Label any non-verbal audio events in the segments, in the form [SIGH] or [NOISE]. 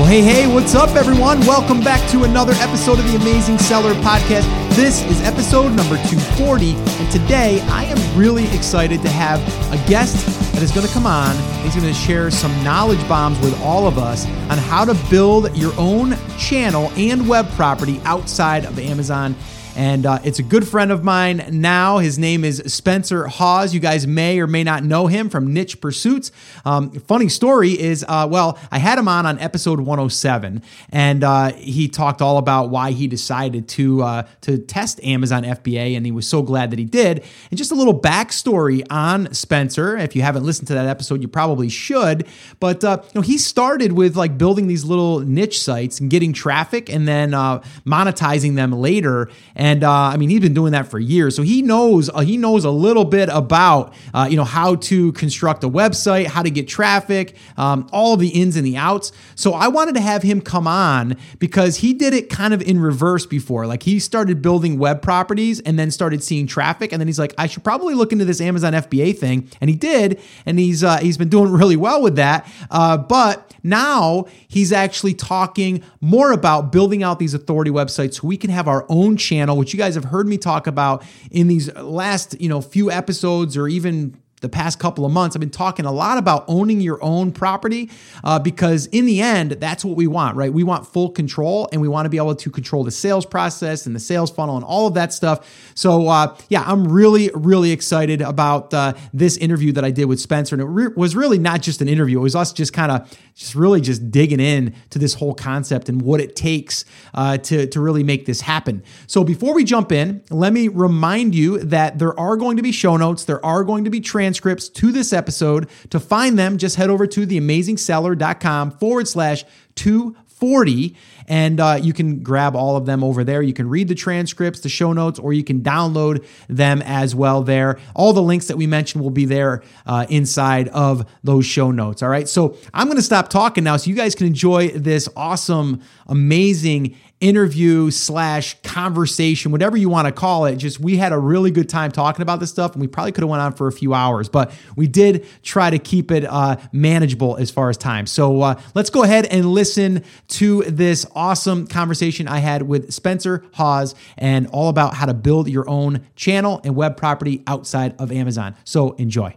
Well, hey, hey, what's up, everyone? Welcome back to another episode of the Amazing Seller Podcast. This is episode number 240, and today I am really excited to have a guest that is going to come on. He's going to share some knowledge bombs with all of us on how to build your own channel and web property outside of Amazon and uh, it's a good friend of mine now. His name is Spencer Haws. You guys may or may not know him from Niche Pursuits. Um, funny story is, uh, well, I had him on on episode 107, and uh, he talked all about why he decided to uh, to test Amazon FBA, and he was so glad that he did. And just a little backstory on Spencer. If you haven't listened to that episode, you probably should. But uh, you know, he started with like building these little niche sites and getting traffic, and then uh, monetizing them later. And uh, I mean, he's been doing that for years, so he knows uh, he knows a little bit about uh, you know how to construct a website, how to get traffic, um, all of the ins and the outs. So I wanted to have him come on because he did it kind of in reverse before. Like he started building web properties and then started seeing traffic, and then he's like, I should probably look into this Amazon FBA thing, and he did, and he's uh, he's been doing [LAUGHS] really well with that. Uh, but now he's actually talking more about building out these authority websites so we can have our own channel which you guys have heard me talk about in these last, you know, few episodes or even the past couple of months, I've been talking a lot about owning your own property uh, because, in the end, that's what we want, right? We want full control and we want to be able to control the sales process and the sales funnel and all of that stuff. So, uh, yeah, I'm really, really excited about uh, this interview that I did with Spencer. And it re- was really not just an interview, it was us just kind of just really just digging in to this whole concept and what it takes uh, to, to really make this happen. So, before we jump in, let me remind you that there are going to be show notes, there are going to be transcripts transcripts to this episode. To find them, just head over to theamazingseller.com forward slash 240 and uh, you can grab all of them over there. You can read the transcripts, the show notes, or you can download them as well there. All the links that we mentioned will be there uh, inside of those show notes. All right. So I'm going to stop talking now so you guys can enjoy this awesome, amazing interview slash conversation, whatever you want to call it. Just we had a really good time talking about this stuff, and we probably could have went on for a few hours, but we did try to keep it uh, manageable as far as time. So uh, let's go ahead and listen to this awesome conversation I had with Spencer Haws and all about how to build your own channel and web property outside of Amazon. So enjoy.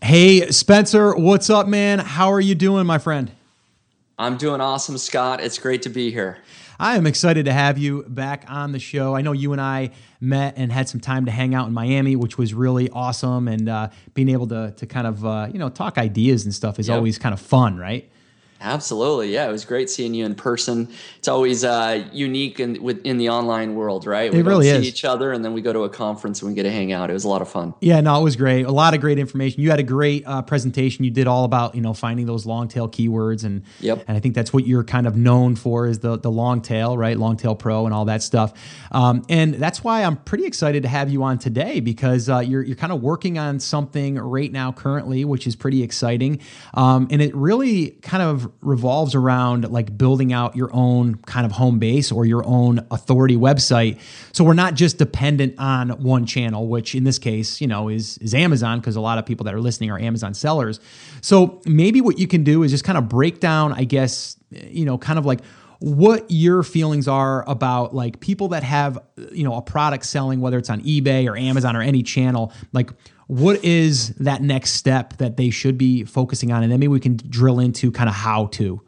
Hey, Spencer, what's up, man? How are you doing, my friend? I'm doing awesome, Scott. It's great to be here. I am excited to have you back on the show. I know you and I met and had some time to hang out in Miami, which was really awesome. And uh, being able to to kind of uh, you know talk ideas and stuff is yep. always kind of fun, right? Absolutely, yeah. It was great seeing you in person. It's always uh, unique in in the online world, right? We it really see is. each other, and then we go to a conference and we get to hang out. It was a lot of fun. Yeah, no, it was great. A lot of great information. You had a great uh, presentation. You did all about you know finding those long tail keywords, and yep. And I think that's what you're kind of known for is the the long tail, right? Long tail pro and all that stuff. Um, and that's why I'm pretty excited to have you on today because uh, you're you're kind of working on something right now currently, which is pretty exciting. Um, and it really kind of revolves around like building out your own kind of home base or your own authority website. So we're not just dependent on one channel, which in this case, you know, is is Amazon because a lot of people that are listening are Amazon sellers. So maybe what you can do is just kind of break down, I guess, you know, kind of like what your feelings are about like people that have you know a product selling whether it's on ebay or amazon or any channel like what is that next step that they should be focusing on and then maybe we can drill into kind of how to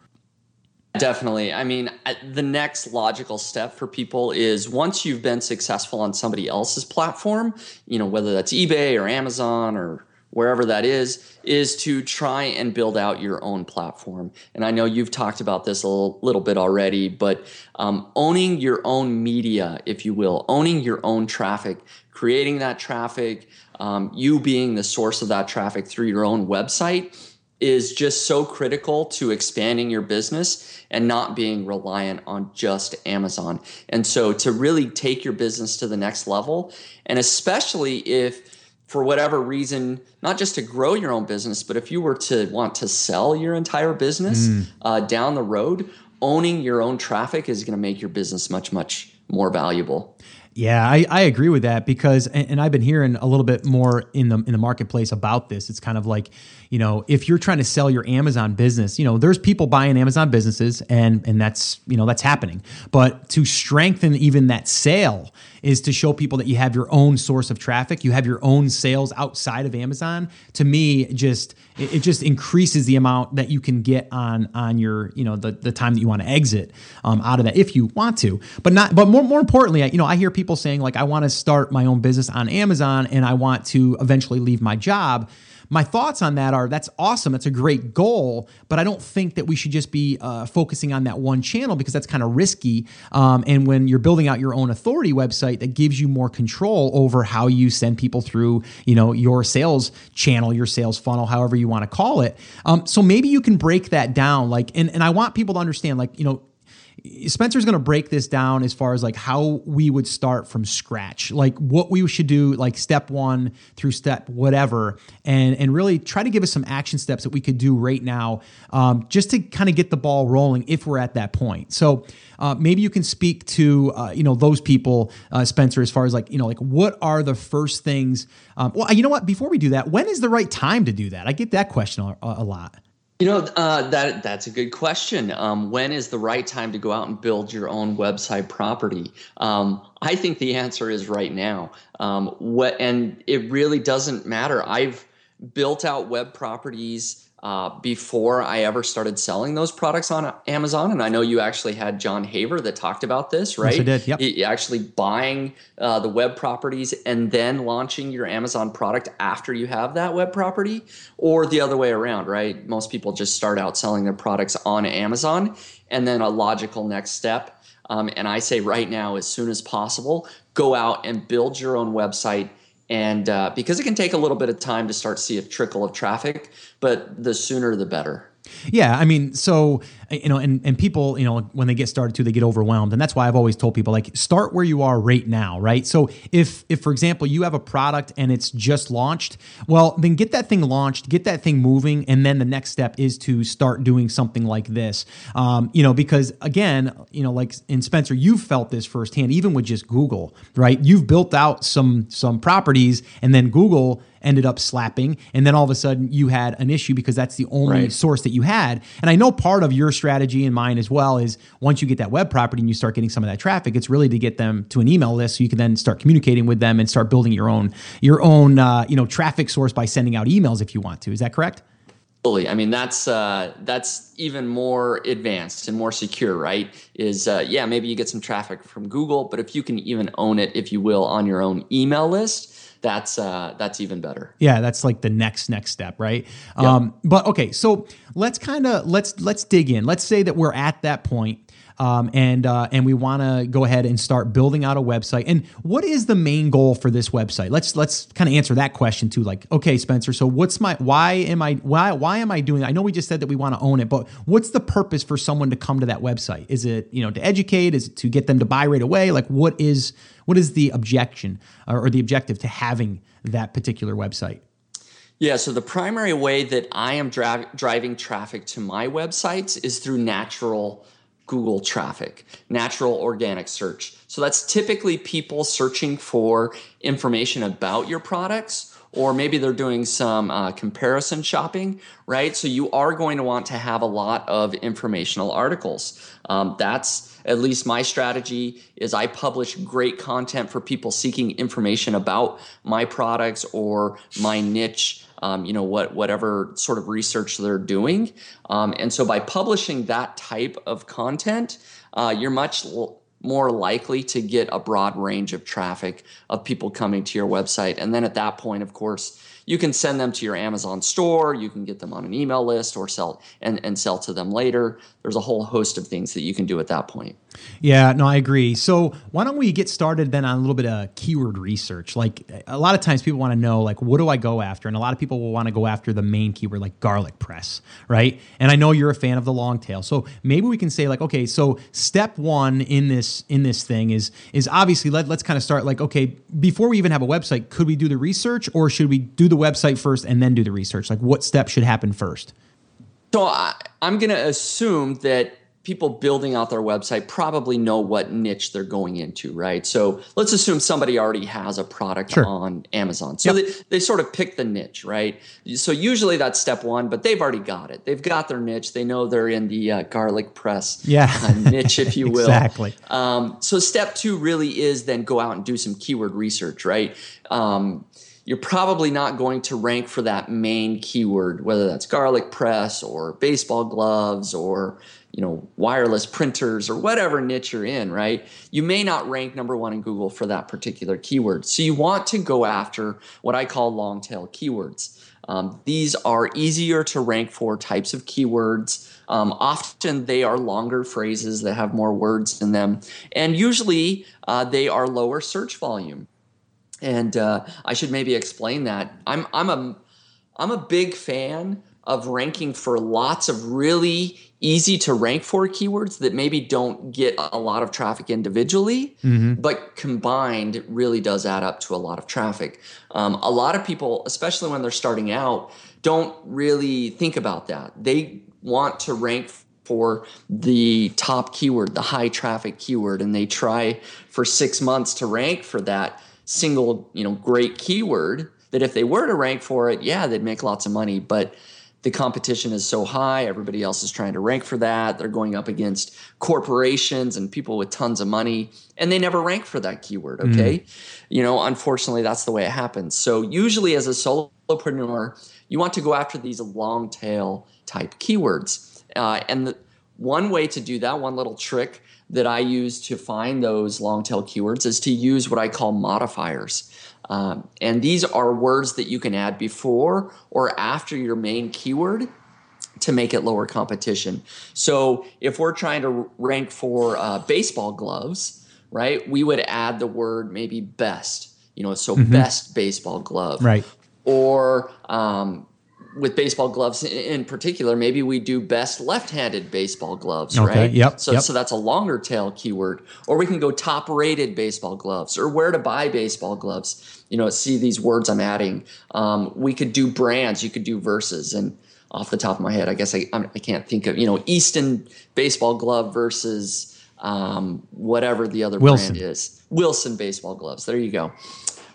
Definitely. I mean, the next logical step for people is once you've been successful on somebody else's platform, you know, whether that's eBay or Amazon or wherever that is, is to try and build out your own platform. And I know you've talked about this a little, little bit already, but um, owning your own media, if you will, owning your own traffic, creating that traffic, um, you being the source of that traffic through your own website is just so critical to expanding your business and not being reliant on just Amazon. And so to really take your business to the next level, and especially if for whatever reason, not just to grow your own business, but if you were to want to sell your entire business mm. uh, down the road, owning your own traffic is going to make your business much, much more valuable. Yeah, I, I agree with that because, and, and, I've been hearing a little bit more in the in the marketplace about this. It's kind of like, you know, if you're trying to sell your Amazon business, you know, there's people buying Amazon businesses, and and that's you know that's happening. But to strengthen even that sale is to show people that you have your own source of traffic, you have your own sales outside of Amazon. To me, just it, it just increases the amount that you can get on on your you know the the time that you want to exit um, out of that if you want to, but not. But more more importantly, you know, I hear people saying like, I want to start my own business on Amazon and I want to eventually leave my job my thoughts on that are that's awesome. That's a great goal, but I don't think that we should just be uh, focusing on that one channel because that's kind of risky. Um, and when you're building out your own authority website, that gives you more control over how you send people through, you know, your sales channel, your sales funnel, however you want to call it. Um, so maybe you can break that down. Like, and and I want people to understand, like, you know, Spencer's going to break this down as far as like how we would start from scratch, like what we should do, like step one through step whatever, and and really try to give us some action steps that we could do right now, um, just to kind of get the ball rolling if we're at that point. So uh, maybe you can speak to uh, you know those people, uh, Spencer, as far as like you know like what are the first things? Um, well, you know what? Before we do that, when is the right time to do that? I get that question a, a lot. You know uh, that that's a good question. Um, when is the right time to go out and build your own website property? Um, I think the answer is right now. Um, what and it really doesn't matter. I've built out web properties uh, before I ever started selling those products on Amazon. And I know you actually had Jon Haver that talked about this, right? Yes, I did. Yep. He, actually buying uh, the web properties and then launching your Amazon product after you have that web property, or the other way around, right? Most people just start out selling their products on Amazon, and then a logical next step. Um, and I say right now, as soon as possible, go out and build your own website and uh, because it can take a little bit of time to start see a trickle of traffic but the sooner the better. Yeah, I mean, so you know, and and people, you know, when they get started too, they get overwhelmed, and that's why I've always told people like start where you are right now, right? So if if for example you have a product and it's just launched, well, then get that thing launched, get that thing moving, and then the next step is to start doing something like this, um, you know, because again, you know, like in Spencer, you've felt this firsthand, even with just Google, right? You've built out some some properties, and then Google ended up slapping and then all of a sudden you had an issue because that's the only right. source that you had and i know part of your strategy and mine as well is once you get that web property and you start getting some of that traffic it's really to get them to an email list so you can then start communicating with them and start building your own your own uh, you know traffic source by sending out emails if you want to is that correct Fully. I mean, that's uh, that's even more advanced and more secure, right? Is uh, yeah, maybe you get some traffic from Google, but if you can even own it, if you will, on your own email list, that's uh, that's even better. Yeah, that's like the next next step, right? Yep. Um, but okay, so let's kind of let's let's dig in. Let's say that we're at that point um, and uh, and we want to go ahead and start building out a website. And what is the main goal for this website? Let's let's kind of answer that question too. Like, okay, Spencer, so what's my why am I why why am I doing? That? I know we just said that we want to own it, but what's the purpose for someone to come to that website? Is it you know to educate? Is it to get them to buy right away? Like, what is what is the objection or, or the objective to having that particular website? Yeah, so the primary way that I am dra- driving traffic to my websites is through natural Google traffic, natural organic search. So that's typically people searching for information about your products, or maybe they're doing some uh, comparison shopping, right? So you are going to want to have a lot of informational articles. Um, that's at least my strategy is I publish great content for people seeking information about my products or my niche um, you know what whatever sort of research they're doing um, and so by publishing that type of content uh, you're much l- more likely to get a broad range of traffic of people coming to your website and then at that point of course you can send them to your Amazon store, you can get them on an email list or sell and, and sell to them later. There's a whole host of things that you can do at that point. Yeah, no, I agree. So why don't we get started then on a little bit of keyword research? Like a lot of times people want to know, like, what do I go after? And a lot of people will want to go after the main keyword, like garlic press, right? And I know you're a fan of the long tail. So maybe we can say, like, okay, so step one in this in this thing is is obviously let, let's kind of start like, okay, before we even have a website, could we do the research or should we do the website first and then do the research? Like what step should happen first? So I, I'm going to assume that people building out their website probably know what niche they're going into, right? So let's assume somebody already has a product sure. on Amazon. So yep. they, they sort of pick the niche, right? So usually that's step one, but they've already got it. They've got their niche. They know they're in the uh, garlic press yeah. uh, niche, if you [LAUGHS] will. exactly. Um, so step two really is then go out and do some keyword research, right? Um, you're probably not going to rank for that main keyword, whether that's garlic press or baseball gloves or you know wireless printers or whatever niche you're in right? You may not rank number one in google for that particular keyword. So you want to go after what i call long tail keywords. Um, these are easier to rank for types of keywords. Um, often they are longer phrases that have more words in them. And usually uh, they are lower search volume. And uh, i should maybe explain that. I'm i'm a i'm a big fan of ranking for lots of really easy to rank for keywords that maybe don't get a lot of traffic individually, mm-hmm. but combined really does add up to a lot of traffic. Um, a lot of people, especially when they're starting out, don't really think about that. They want to rank for the top keyword, the high traffic keyword, and they try for six months to rank for that single, you know, great keyword. That if they were to rank for it, yeah, they'd make lots of money, but the competition is so high. Everybody else is trying to rank for that. They're going up against corporations and people with tons of money, and they never rank for that keyword. Mm-hmm. Okay. Mm. You know, unfortunately, that's the way it happens. So, usually, as a solopreneur, you want to go after these long tail type keywords. Uh, and the, one way to do that, one little trick that I use to find those long tail keywords is to use what I call modifiers. Um, and these are words that you can add before or after your main keyword to make it lower competition. So if we're trying to rank for uh, baseball gloves, right, we would add the word maybe best, you know, so mm-hmm. best baseball glove. Right. Or um, with baseball gloves in particular, maybe we do best left-handed baseball gloves, okay, right? Yep. So, yep. so that's a longer tail keyword. Or we can go top-rated baseball gloves, or where to buy baseball gloves. You know, see these words I'm adding. Um, we could do brands. You could do verses, and off the top of my head, I guess I I can't think of you know Easton baseball glove versus um, whatever the other Wilson. brand is. Wilson baseball gloves. There you go.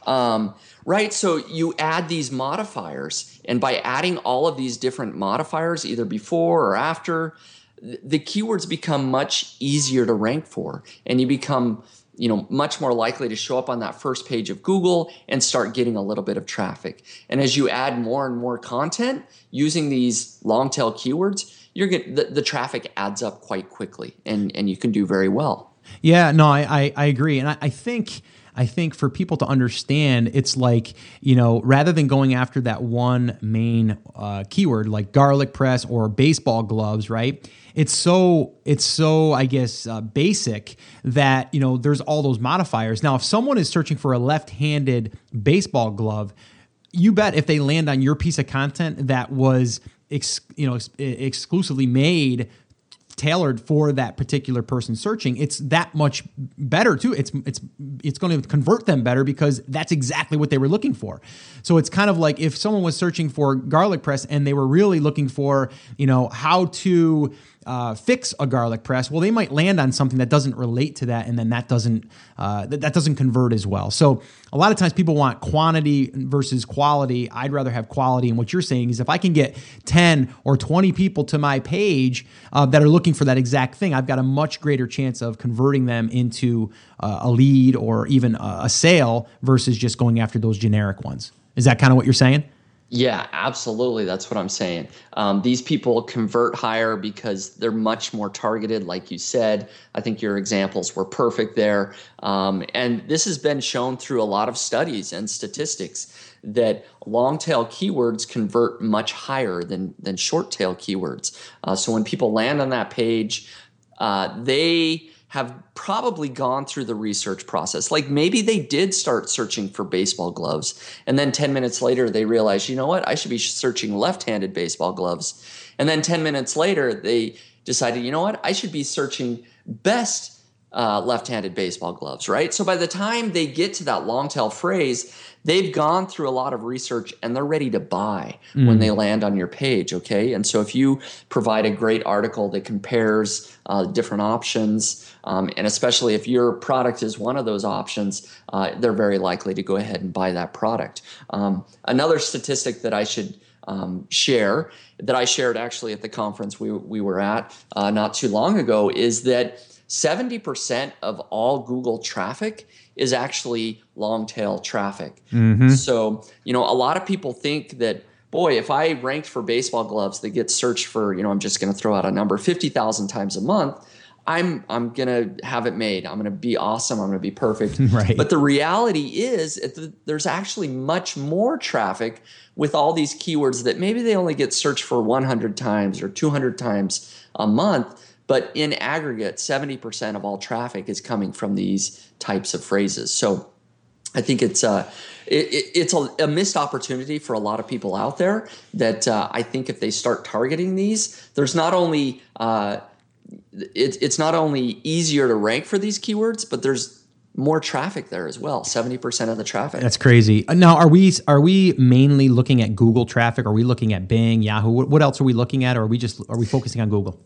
Um, right? So you add these modifiers, and by adding all of these different modifiers, either before or after, the keywords become much easier to rank for, and you become you know much more likely to show up on that first page of Google and start getting a little bit of traffic. And as you add more and more content using these long tail keywords, you're get the, the traffic adds up quite quickly, and and you can do very well. Yeah, no, I I, I agree, and I, I think I think for people to understand, it's like, you know, rather than going after that one main uh, keyword like garlic press or baseball gloves, right? It's so it's so I guess uh, basic that you know there's all those modifiers. Now, if someone is searching for a left-handed baseball glove, you bet if they land on your piece of content that was ex, you know ex- exclusively made tailored for that particular person searching, it's that much better too. It's it's it's going to convert them better because that's exactly what they were looking for. So it's kind of like if someone was searching for garlic press and they were really looking for, you know, how to uh, fix a garlic press, well, they might land on something that doesn't relate to that, and then that doesn't uh, that, that doesn't convert as well. So a lot of times people want quantity versus quality. I'd rather have quality. And what you're saying is if I can get 10 or 20 people to my page uh, that are looking for that exact thing, I've got a much greater chance of converting them into uh, a lead or even a, a sale versus just going after those generic ones. Is that kind of what you're saying? Yeah, absolutely. That's what I'm saying. Um, these people convert higher because they're much more targeted, like you said. I think your examples were perfect there. Um, and this has been shown through a lot of studies and statistics that long tail keywords convert much higher than, than short tail keywords. Uh, so when people land on that page, uh, they have probably gone through the research process. Like maybe they did start searching for baseball gloves, and then 10 minutes later they realized, you know what, I should be searching left handed baseball gloves. And then 10 minutes later they decided, you know what, I should be searching best uh, left-handed baseball gloves, right? So by the time they get to that long tail phrase, they've gone through a lot of research and they're ready to buy mm. when they land on your page. Okay, and so if you provide a great article that compares uh, different options, um, and especially if your product is one of those options, uh, they're very likely to go ahead and buy that product. Um, another statistic that I should um, share that I shared actually at the conference we, we were at uh, not too long ago is that 70% of all Google traffic is actually long tail traffic. Mm-hmm. So, you know, a lot of people think that, boy, if I ranked for baseball gloves that get searched for, you know, I'm just going to throw out a number 50,000 times a month. I'm I'm gonna have it made. I'm gonna be awesome. I'm gonna be perfect. [LAUGHS] right. But the reality is, there's actually much more traffic with all these keywords that maybe they only get searched for 100 times or 200 times a month but in aggregate 70% of all traffic is coming from these types of phrases so i think it's uh, it, it's a, a, missed opportunity for a lot of people out there that uh, i think if they start targeting these there's not only uh, it, it's not only easier to rank for these keywords but there's more traffic there as well 70% of the traffic. That's crazy. Uh, now are we are we mainly looking at google traffic? Are we looking at bing yahoo? What, what else are we looking at or are we just are we focusing on google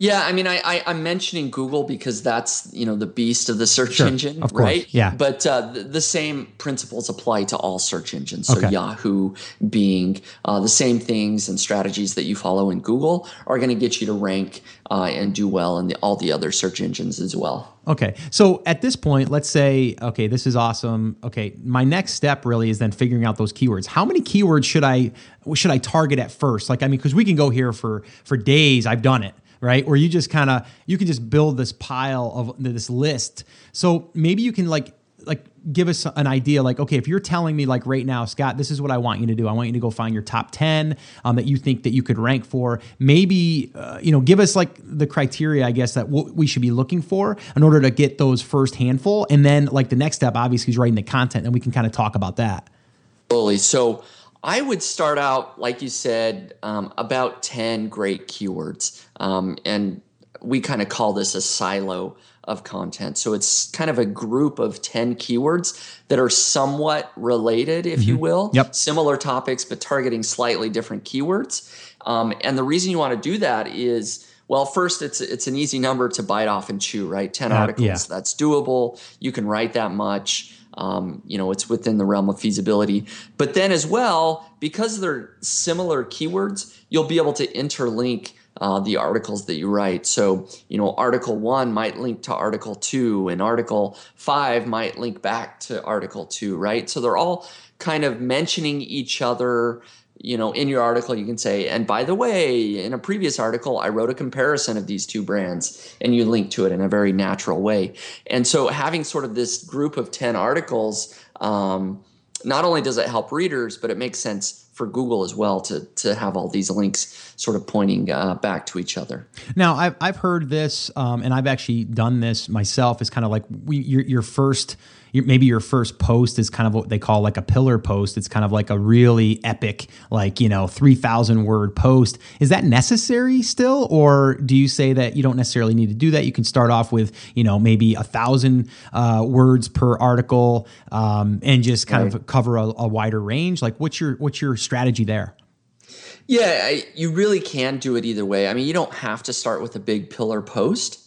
yeah, I mean, I, I am mentioning Google because that's you know the beast of the search sure, engine, right? Yeah. But uh, the, the, same principles apply to all search engines. So okay. Yahoo, Bing, uh, the same things and strategies that you follow in Google are going to get you to rank uh, and do well in the, all the other search engines as well. Okay, so at this point, let's say, okay, this is awesome. Okay, my next step really is then figuring out those keywords. How many keywords should I should I target at first? Like, I mean, because we can go here for for days. I've done it right? Or you just kind of you can just build this pile of this list. So maybe you can like like give us an idea like okay if you're telling me like right now scott this is what i want you to do i want you to go find your top 10 um, that you think that you could rank for maybe uh, you know give us like the criteria i guess that w- we should be looking for in order to get those first handful and then like the next step obviously is writing the content and we can kind of talk about that Fully. so I would start out, like you said, um, about 10 great keywords. Um, and we kind of call this a silo of content. So it's kind of a group of 10 keywords that are somewhat related, if mm-hmm. you will. Yep. Similar topics, but targeting slightly different keywords. Um, and the reason you want to do that is. Well, first, it's it's an easy number to bite off and chew, right? Ten uh, articles, yeah. that's doable. You can write that much. Um, you know, it's within the realm of feasibility. But then as well, because they're similar keywords, you'll be able to interlink uh, the articles that you write. So, you know, article one might link to article two, and article five might link back to article two, right? So they're all kind of mentioning each other you know, in your article, you can say, and by the way, in a previous article, I wrote a comparison of these two brands, and you link to it in a very natural way. And so, having sort of this group of 10 articles, um, not only does it help readers, but it makes sense for Google as well to to have all these links sort of pointing uh, back to each other. Now, I've I've heard this, um, and I've actually done this myself. It's kind of like we, your your first maybe your first post is kind of what they call like a pillar post. It's kind of like a really epic, like, you know, 3,000 word post. Is that necessary still? Or do you say that you don't necessarily need to do that? You can start off with, you know, maybe a thousand uh, words per article um, and just kind right. of cover a, a wider range. Like what's your, what's your strategy there? Yeah, I, you really can do it either way. I mean, you don't have to start with a big pillar post.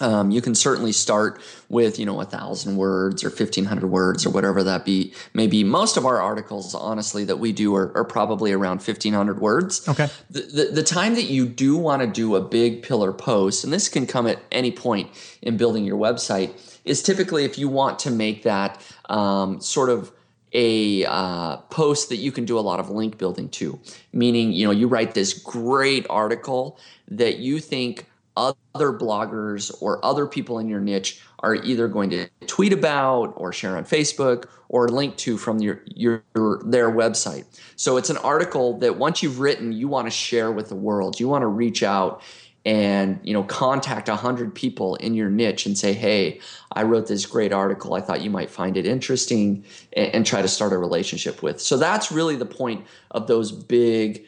Um, you can certainly start with you know a thousand words or fifteen hundred words or whatever that be. Maybe most of our articles, honestly, that we do are, are probably around fifteen hundred words. Okay. The, the, the time that you do want to do a big pillar post, and this can come at any point in building your website, is typically if you want to make that um, sort of a uh, post that you can do a lot of link building to. Meaning, you know, you write this great article that you think other bloggers or other people in your niche are either going to tweet about or share on Facebook or link to from your, your, your their website. So it's an article that once you've written, you want to share with the world. You want to reach out and you know contact 100 people in your niche and say hey i wrote this great article i thought you might find it interesting and, and try to start a relationship with so that's really the point of those big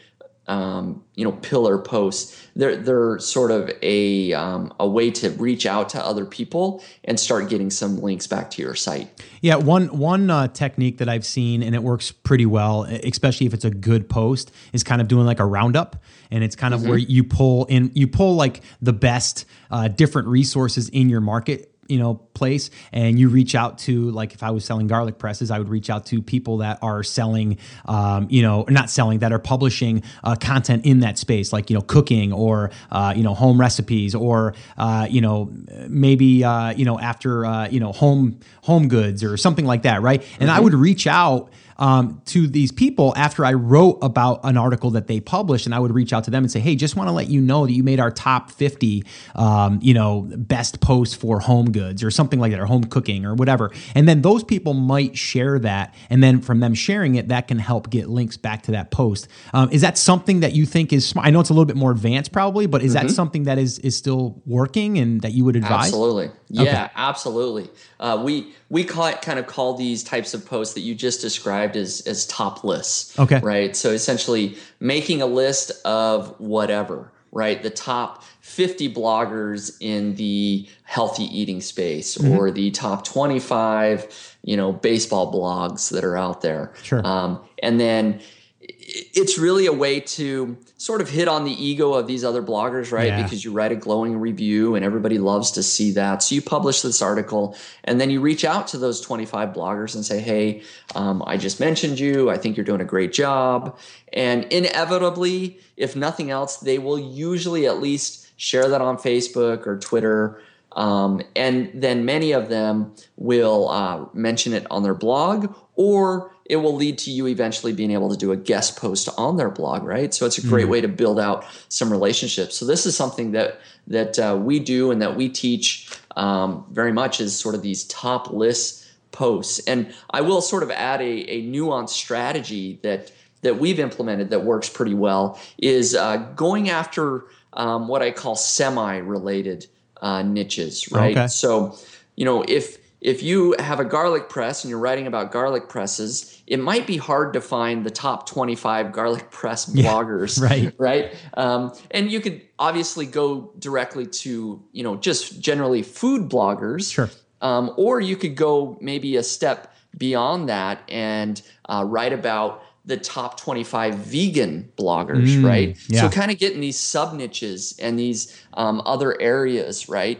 um, you know pillar posts. They're they're sort of a um, a way to reach out to other people and start getting some links back to your site. Yeah one one uh, technique that i've seen and it works pretty well especially if it's a good post is kind of doing like a roundup. And it's kind of mm-hmm. where you pull in you pull like the best uh, different resources in your market you know place and you reach out to like if i was selling garlic presses i would reach out to people that are selling um, you know not selling that are publishing uh, content in that space like you know cooking or uh, you know home recipes or uh, you know maybe uh, you know after uh, you know home home goods or something like that right and mm-hmm. i would reach out um, to these people after I wrote about an article that they published, and I would reach out to them and say, "Hey, just want to let you know that you made our top 50, um, you know, best posts for home goods or something like that, or home cooking or whatever." And then those people might share that, and then from them sharing it, that can help get links back to that post. Um, is that something that you think is smart? I know it's a little bit more advanced, probably, but is mm-hmm. that something that is is still working and that you would advise? Absolutely, yeah, okay. absolutely. Uh, we we call it, kind of call these types of posts that you just described as as top lists. Okay. Right. So essentially making a list of whatever, right? The top 50 bloggers in the healthy eating space mm-hmm. or the top 25, you know, baseball blogs that are out there. Sure. Um, and then it's really a way to sort of hit on the ego of these other bloggers, right? Yeah. Because you write a glowing review and everybody loves to see that. So you publish this article and then you reach out to those 25 bloggers and say, Hey, um, I just mentioned you. I think you're doing a great job. And inevitably, if nothing else, they will usually at least share that on Facebook or Twitter. Um, and then many of them will uh, mention it on their blog or it will lead to you eventually being able to do a guest post on their blog, right? So it's a great mm-hmm. way to build out some relationships. So this is something that that uh, we do and that we teach um, very much is sort of these top list posts. And I will sort of add a, a nuanced strategy that that we've implemented that works pretty well is uh, going after um, what I call semi-related uh, niches, right? Okay. So you know if if you have a garlic press and you're writing about garlic presses, it might be hard to find the top 25 garlic [LAUGHS] press bloggers, yeah, [LAUGHS] right? Right. Um, and you could obviously go directly to, you know, just generally food bloggers. Sure. Um, or you could go maybe a step beyond that and uh, write about the top 25 vegan bloggers, mm, right? Yeah. So kind of getting these sub niches and these um, other areas, right?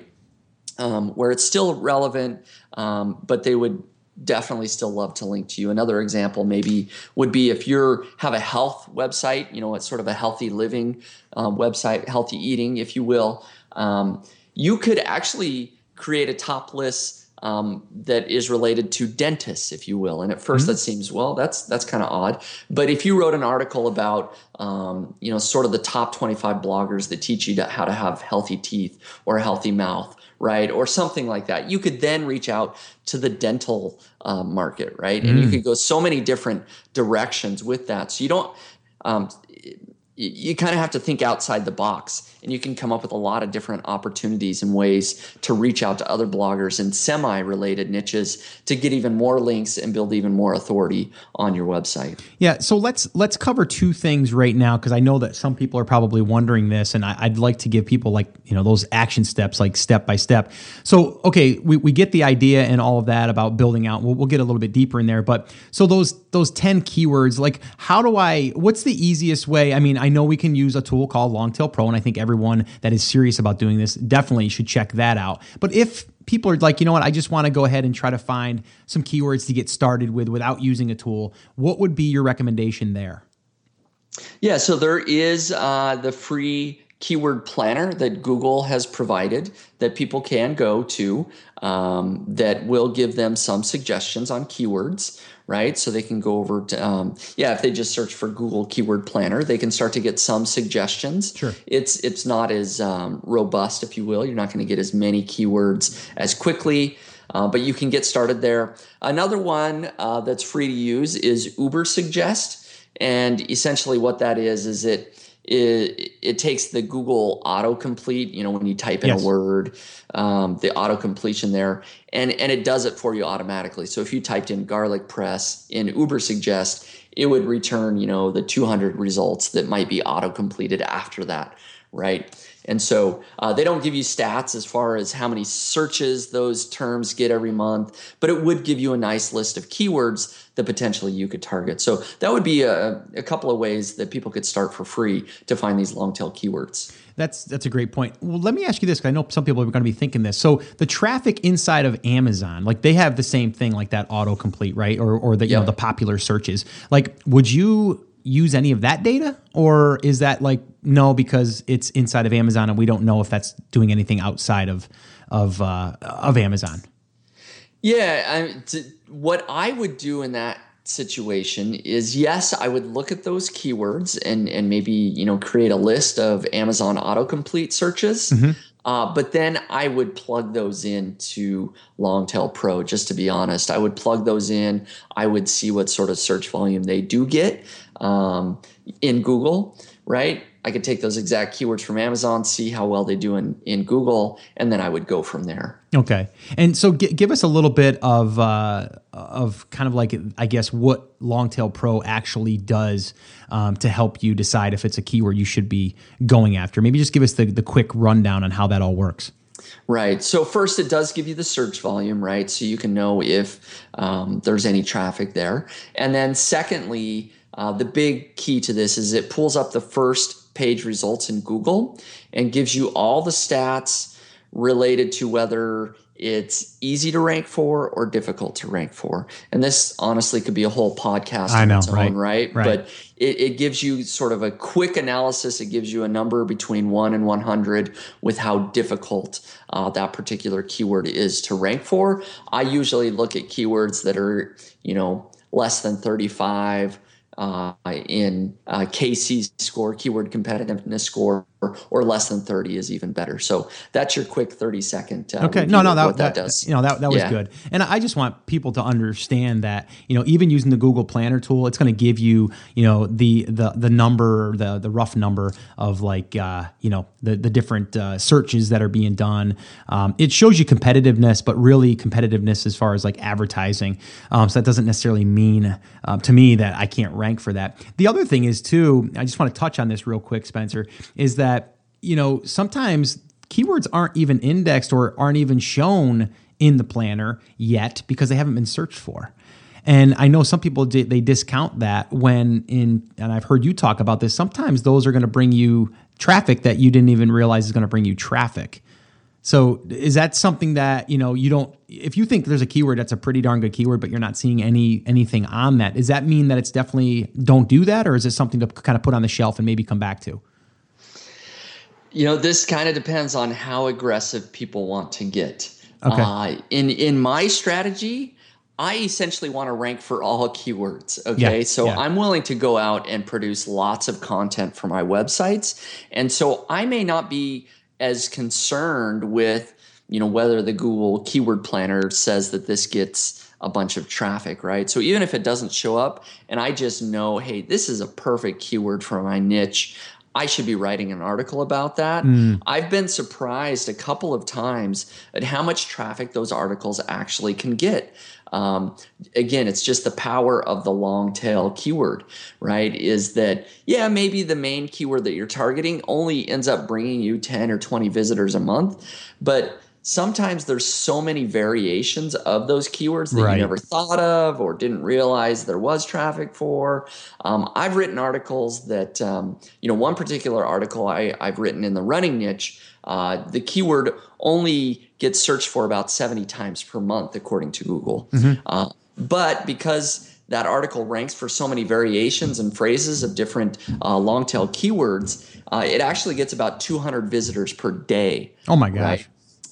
Um, where it's still relevant, um, but they would definitely still love to link to you. Another example maybe would be if you have a health website, you know, it's sort of a healthy living um, website, healthy eating, if you will. Um, you could actually create a top list um, that is related to dentists, if you will. And at 1st mm-hmm. that seems well, that's that's kind of odd. But if you wrote an article about, um, you know, sort of the top 25 bloggers that teach you to, how to have healthy teeth or a healthy mouth, right? Or something like that. You could then reach out to the dental uh, market, right? And you mm. could go so many different directions with that. So you don't, um, you kind of have to think outside the box and you can come up with a lot of different opportunities and ways to reach out to other bloggers in semi related niches to get even more links and build even more authority on your website. Yeah, so let's let's cover two things right now because I know that some people are probably wondering this and I, would like to give people like, you know, those action steps like step by step. So, okay, we, we get the idea and all of that about building out. We'll, we'll get a little bit deeper in there, but so those those 10 keywords, like how do I what's the easiest way? I mean, I know we can use a tool called Longtail Pro, and I think everyone that is serious about doing this definitely should check that out. But if people are like, you know what, I just want to go ahead and try to find some keywords to get started with without using a tool, what would be your recommendation there? Yeah, so there is uh, the free keyword planner that Google has provided that people can go to um, that will give them some suggestions on keywords right? So they can go over to, um, yeah, if they just search for Google Keyword Planner, they can start to get some suggestions. Sure. It's it's not as um, robust, if you will. You're not going to get as many keywords as quickly. Uh, but you can get started there. Another one uh, that's free to use is Uber Suggest, and essentially what that is is it it, it takes the Google autocomplete, you know, when you type in yes. a word, um, the auto completion there, and, and it does it for you automatically. So if you typed in garlic press in Uber Suggest, it would return, you know, the 200 results that might be auto completed after that, right? And so uh, they don't give you stats as far as how many searches those terms get every month, but it would give you a nice list of keywords that potentially you could target. So that would be a, a couple of ways that people could start for free to find these long tail keywords. That's that's a great point. Well, let me ask you this. I know some people are going to be thinking this. So the traffic inside of Amazon, like they have the same thing, like that autocomplete, right? Or or the you know the popular searches. Like, would you use any of that data, or is that like no because it's inside of Amazon and we don't know if that's doing anything outside of of uh, of Amazon? Yeah, I, to, what I would do in that situation is yes, I would look at those keywords and and maybe you know create a list of Amazon autocomplete searches. Mm-hmm. Uh, but then I would plug those into Longtail Pro. Just to be honest, I would plug those in. I would see what sort of search volume they do get um, in Google, right? I could take those exact keywords from Amazon, see how well they do in, in Google, and then I would go from there. Okay. And so g- give us a little bit of, uh, of kind of like, I guess, what Longtail Pro actually does um, to help you decide if it's a keyword you should be going after. Maybe just give us the, the quick rundown on how that all works. Right. So first, it does give you the search volume, right? So you can know if um, there's any traffic there. And then secondly, uh, the big key to this is it pulls up the first page results in Google and gives you all the stats related to whether it's easy to rank for or difficult to rank for. And this honestly could be a whole podcast I know, its right, own, right? right? But it, it, gives you sort of a quick analysis. It gives you a number between one and 100 with how difficult uh, that particular keyword is to rank for. I usually look at keywords that are, you know, less than 35 uh, in uh, KC score, keyword competitiveness score, or, or, less than 30 is even better. So that's your quick 30 second. Uh, okay. No, no, that, that, that, does. You know, that, that was yeah. good. And I just want people to understand that, you know, even using the Google Planner tool, it's going to give you, you know, the, the, the number, the, the rough number of like, uh, you know, the, the different uh, searches that are being done. Um, it shows you competitiveness, but really competitiveness as far as like advertising. Um, so that doesn't necessarily mean uh, to me that I can't rank for that. The other thing is too, I just want to touch on this real quick, Spencer, is that you know, sometimes keywords aren't even indexed or aren't even shown in the planner yet because they haven't been searched for. And I know some people they discount that when in and I've heard you talk about this. Sometimes those are going to bring you traffic that you didn't even realize is going to bring you traffic. So is that something that you know you don't? If you think there's a keyword that's a pretty darn good keyword, but you're not seeing any anything on that, does that mean that it's definitely don't do that, or is it something to kind of put on the shelf and maybe come back to? You know, this kind of depends on how aggressive people want to get. Okay. Uh, in in my strategy, I essentially want to rank for all keywords. Okay. Yeah, so yeah. I'm willing to go out and produce lots of content for my websites. And so I may not be as concerned with, you know, whether the Google keyword planner says that this gets a bunch of traffic, right? So even if it doesn't show up and I just know, hey, this is a perfect keyword for my niche, I should be writing an article about that. Mm. I've been surprised a couple of times at how much traffic those articles actually can get. Um, again, it's just the power of the long tail keyword, right? Is that, yeah, maybe the main keyword that you're targeting only ends up bringing you 10 or 20 visitors a month, but sometimes there's so many variations of those keywords that right. you never thought of or didn't realize there was traffic for. Um, I've written articles that, um, you know, one particular article I, have written in the running niche, uh, the keyword only gets searched for about 70 times per month, according to Google. Mm-hmm. Uh, but because that article ranks for so many variations and phrases of different uh, long tail keywords, uh, it actually gets about 200 visitors per day. Oh my gosh. Right?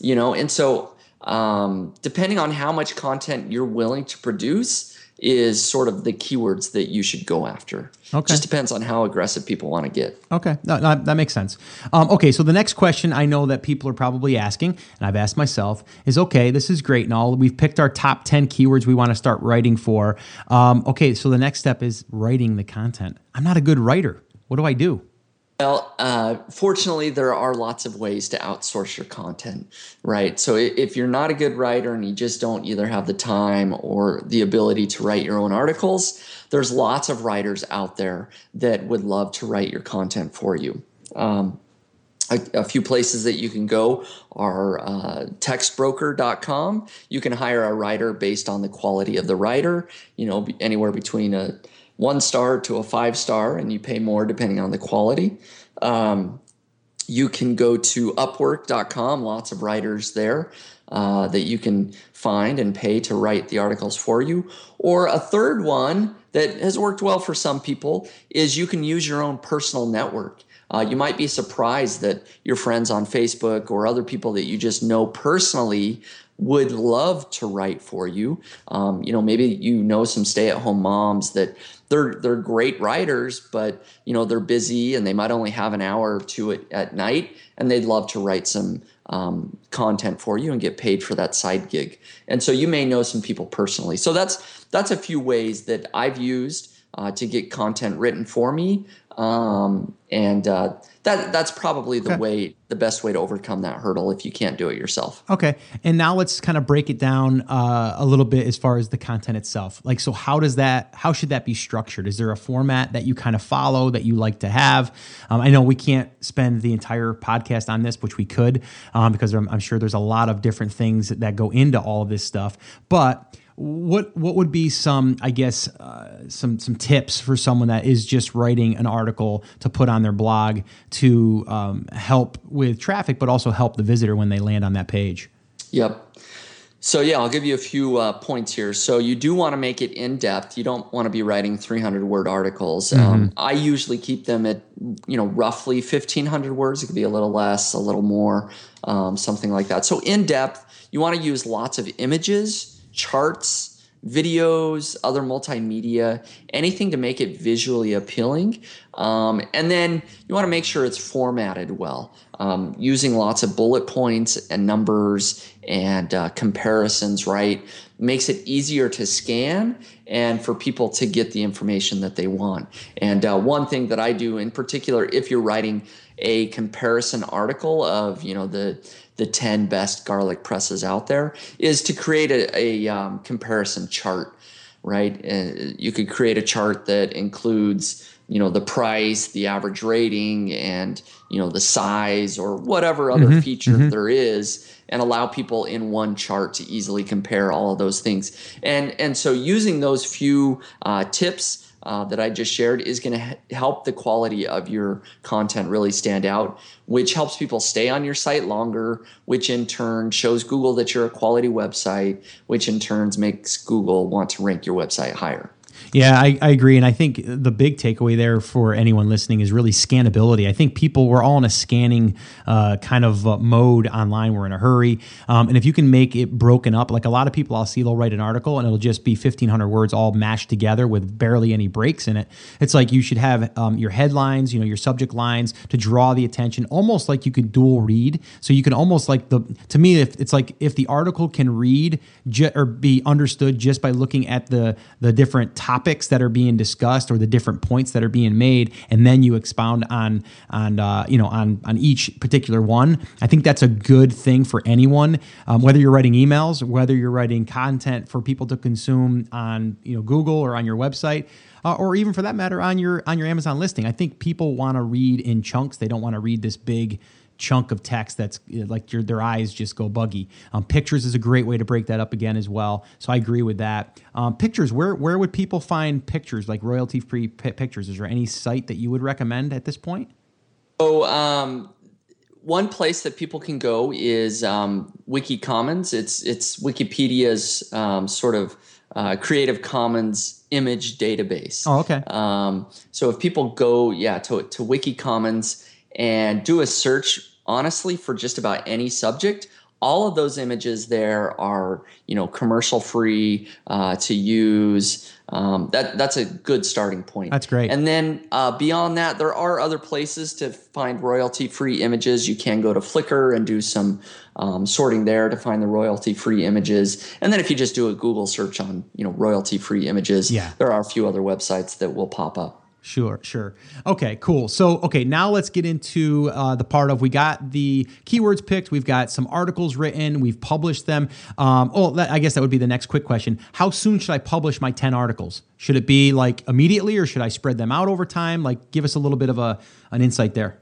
You know and so um, depending on how much content you're willing to produce is sort of the keywords that you should go after. Okay. Just depends on how aggressive people want to get. Okay, no, no, that makes sense. Um, okay, so the next question I know that people are probably asking, and I've asked myself, is okay, this is great and all. We've picked our top 10 keywords we want to start writing for. Um, okay, so the next step is writing the content. I'm not a good writer. What do I do? Well, uh, fortunately, there are lots of ways to outsource your content, right? So if you're not a good writer and you just don't either have the time or the ability to write your own articles, there's lots of writers out there that would love to write your content for you. Um, a, a, few places that you can go are uh, textbroker.com. You can hire a writer based on the quality of the writer, you know, anywhere between a one star to a five star, and you pay more depending on the quality. Um, you can go to upwork.com, lots of writers there uh, that you can find and pay to write the articles for you. Or a third one that has worked well for some people is you can use your own personal network. Uh, you might be surprised that your friends on Facebook or other people that you just know personally would love to write for you. Um, you know, maybe you know some stay-at-home moms that they're they're great writers, but you know they're busy and they might only have an hour or two at, at night, and they'd love to write some um, content for you and get paid for that side gig. And so you may know some people personally. So that's that's a few ways that I've used uh, to get content written for me. Um, and uh, that that's probably the okay. way, the best way to overcome that hurdle if you can't do it yourself. Okay, and now let's kind of break it down uh, a little bit as far as the content itself. Like, so how does that? How should that be structured? Is there a format that you kind of follow that you like to have? Um, I know we can't spend the entire podcast on this, which we could, um, because I'm, I'm sure there's a lot of different things that go into all of this stuff, but what what would be some I guess uh, some some tips for someone that is just writing an article to put on their blog to um, help with traffic, but also help the visitor when they land on that page? Yep. So yeah, I'll give you a few uh, points here. So you do want to make it in depth. You don't want to be writing 300 word articles. Mm-hmm. Um, I usually keep them at you know roughly 1500 words. It could be a little less, a little more, um, something like that. So in depth, you want to use lots of images charts, videos, other multimedia, anything to make it visually appealing. Um, and then you want to make sure it's formatted well, um, using lots of bullet points and numbers and uh, comparisons, right? Makes it easier to scan and for people to get the information that they want. And uh, one thing that I do in particular, if you're writing a comparison article of, you know, the the 10 best garlic presses out there is to create a, a um, comparison chart right? And you could create a chart that includes you know the price the average rating and you know the size or whatever other mm-hmm, feature mm-hmm. there is and allow people in one chart to easily compare all of those things. And and so using those few uh, tips uh, that I just shared is going to help the quality of your content really stand out, which helps people stay on your site longer, which in turn shows Google that you're a quality website, which in turns makes Google want to rank your website higher. Yeah, I, I, agree. And I think the big takeaway there for anyone listening is really scannability. I think people, we're all in a scanning uh, kind of uh, mode online. We're in a hurry. Um, and if you can make it broken up, like a lot of people I'll see, they'll write an article and it'll just be 1,500 words all mashed together with barely any breaks in it. It's like you should have um, your headlines, you know, your subject lines to draw the attention, almost like you could dual read. So you can almost like the, to me, if it's like if the article can read ju- or be understood just by looking at the, the different topics that are being discussed or the different points that are being made, and then you expound on on uh, you know on on each particular one. I think that's a good thing for anyone, um, whether you're writing emails, whether you're writing content for people to consume on you know Google or on your website. Uh, or even for that matter on your on your Amazon listing. I think people want to read in chunks. They don't want to read this big chunk of text that's like your their eyes just go buggy. Um, pictures is a great way to break that up again as well. So I agree with that. Um, pictures, where where would people find pictures like royalty free p- pictures? Is there any site that you would recommend at this point? So um, one place that people can go is um, Wiki Commons. It's it's Wikipedia's um, sort of uh, Creative Commons image database. Oh, okay. Um, so if people go, yeah, to to Wiki Commons and do a search honestly for just about any subject all of those images there are you know commercial free uh, to use. Um, that that's a good starting point. That's great. And then uh, beyond that there are other places to find royalty free images. You can go to flickr and do some um, sorting there to find the royalty free images. And then if you just do a google search on you know royalty free images yeah. there are a few other websites that will pop up Sure, sure. Okay, cool. So, okay, now let's get into uh, the part of we got the keywords picked, we've got some articles written, we've published them. Um, oh, that, I guess that would be the next quick question. How soon should I publish my 10 articles? Should it be like immediately or should I spread them out over time? Like, give us a little bit of a, an insight there.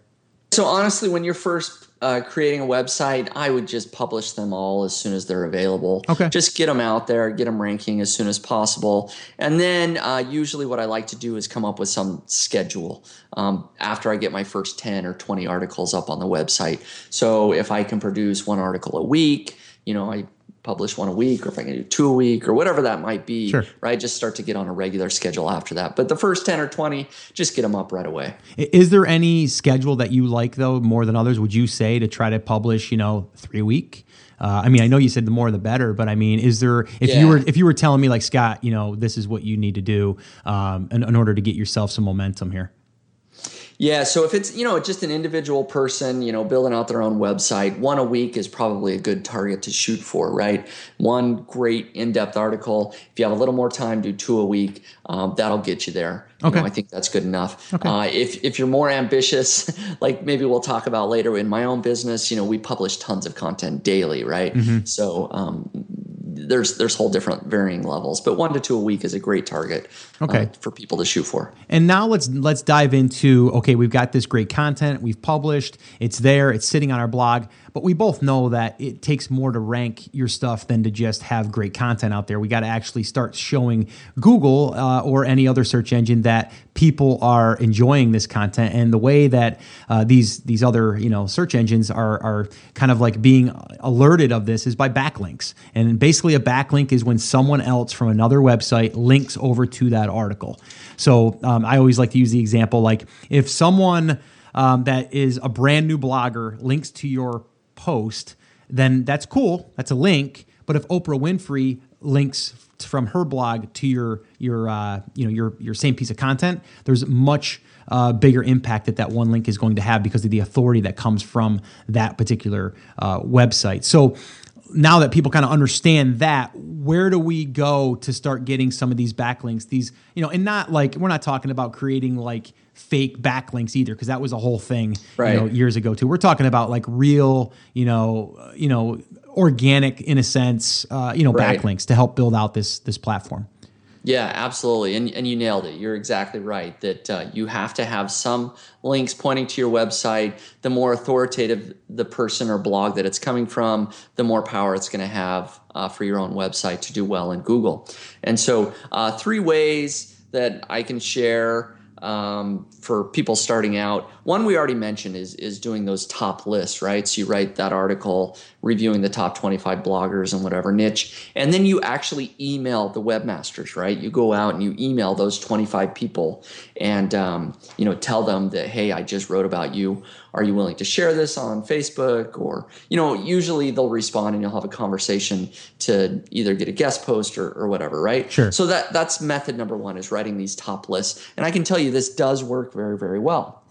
So, honestly, when you're first uh, creating a website, I would just publish them all as soon as they're available. Okay. Just get them out there, get them ranking as soon as possible. And then uh, usually what I like to do is come up with some schedule um, after I get my first 10 or 20 articles up on the website. So if I can produce one article a week, you know, I publish one a week or if I can do two a week or whatever that might be, sure. right? Just start to get on a regular schedule after that. But the first 10 or 20, just get them up right away. Is there any schedule that you like though more than others? Would you say to try to publish, you know, three a week? Uh, I mean, I know you said the more the better, but I mean, is there if Yeah. you were if you were telling me like Scott, you know, this is what you need to do um, in, in order to get yourself some momentum here? Yeah, so if it's you know just an individual person, you know, building out their own website, one a week is probably a good target to shoot for, right? One great in-depth article. If you have a little more time, do two a week. Um, that'll get you there. You Okay. know, I think that's good enough. Okay. Uh, if if you're more ambitious, [LAUGHS] like maybe we'll talk about later in my own business, you know, we publish tons of content daily, right? Mm-hmm. So um, there's there's whole different varying levels, but one to two a week is a great target. uh, Okay. for people to shoot for. And now let's let's dive into okay, we've got this great content, we've published, it's there, it's sitting on our blog, but we both know that it takes more to rank your stuff than to just have great content out there. We got to actually start showing Google uh, or any other search engine that people are enjoying this content, and the way that uh, these these other you know search engines are are kind of like being alerted of this is by backlinks. And basically, a backlink is when someone else from another website links over to that article. So um, I always like to use the example like if someone um, that is a brand new blogger links to your post, then that's cool. That's a link. But if Oprah Winfrey links from her blog to your your uh, you know your your same piece of content, there's much uh, bigger impact that that one link is going to have because of the authority that comes from that particular uh, website. So now that people kind of understand that, where do we go to start getting some of these backlinks? These, you know, and not like we're not talking about creating like fake backlinks either, because that was a whole thing, Right. you know, years ago too. We're talking about like real, you know, you know, organic in a sense, uh, you know, Right. backlinks to help build out this this platform. Yeah, absolutely. And, and you nailed it. You're exactly right that uh, you have to have some links pointing to your website. The more authoritative the person or blog that it's coming from, the more power it's going to have uh, for your own website to do well in Google. And so, uh, three ways that I can share um, for people starting out. One we already mentioned is is doing those top lists, right? So you write that article reviewing the top 25 bloggers and whatever niche, and then you actually email the webmasters, right? You go out and you email those 25 people, and um, you know tell them that hey, I just wrote about you. Are you willing to share this on Facebook? Or you know, usually they'll respond and you'll have a conversation to either get a guest post or, or whatever, right? Sure. So that that's method number one is writing these top lists, and I can tell you this does work very very well.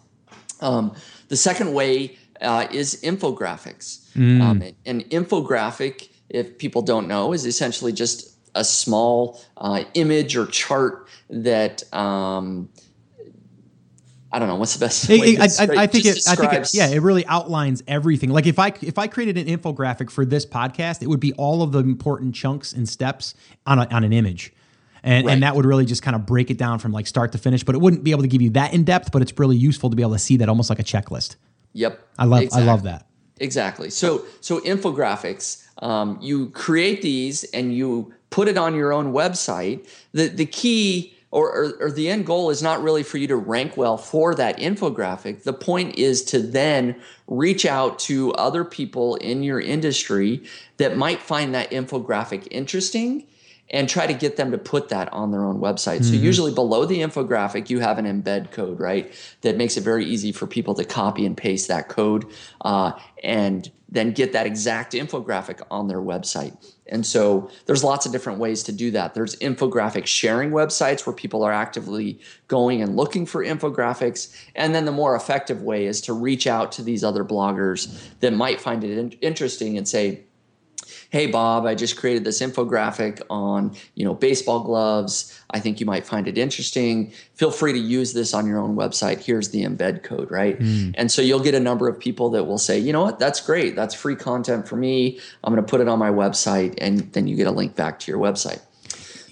Um, the second way uh, is infographics. Um, an infographic, if people don't know, is essentially just a small uh, image or chart that. Um, I don't know what's the best way. It- I, I think it. I think it. Yeah, it really outlines everything. Like if I if I created an infographic for this podcast, it would be all of the important chunks and steps on a, on an image, and Right. and that would really just kind of break it down from like start to finish. But it wouldn't be able to give you that in depth. But it's really useful to be able to see that almost like a checklist. Yep. I love I love that. Exactly. So so infographics, um, you create these and you put it on your own website. The the key or, or, or the end goal is not really for you to rank well for that infographic. The point is to then reach out to other people in your industry that might find that infographic interesting and try to get them to put that on their own website. So usually below the infographic, you have an embed code, right? That makes it very easy for people to copy and paste that code uh, and then get that exact infographic on their website. And so there's lots of different ways to do that. There's infographic sharing websites where people are actively going and looking for infographics. And then the more effective way is to reach out to these other bloggers that might find it in- interesting and say, hey bob i just created this infographic on you know baseball gloves. I think you might find it interesting. Feel free to use this on your own website. Here's the embed code right? Mm. and so you'll get a number of people that will say you know what? That's great. That's free content for me. I'm going to put it on my website and then you get a link back to your website.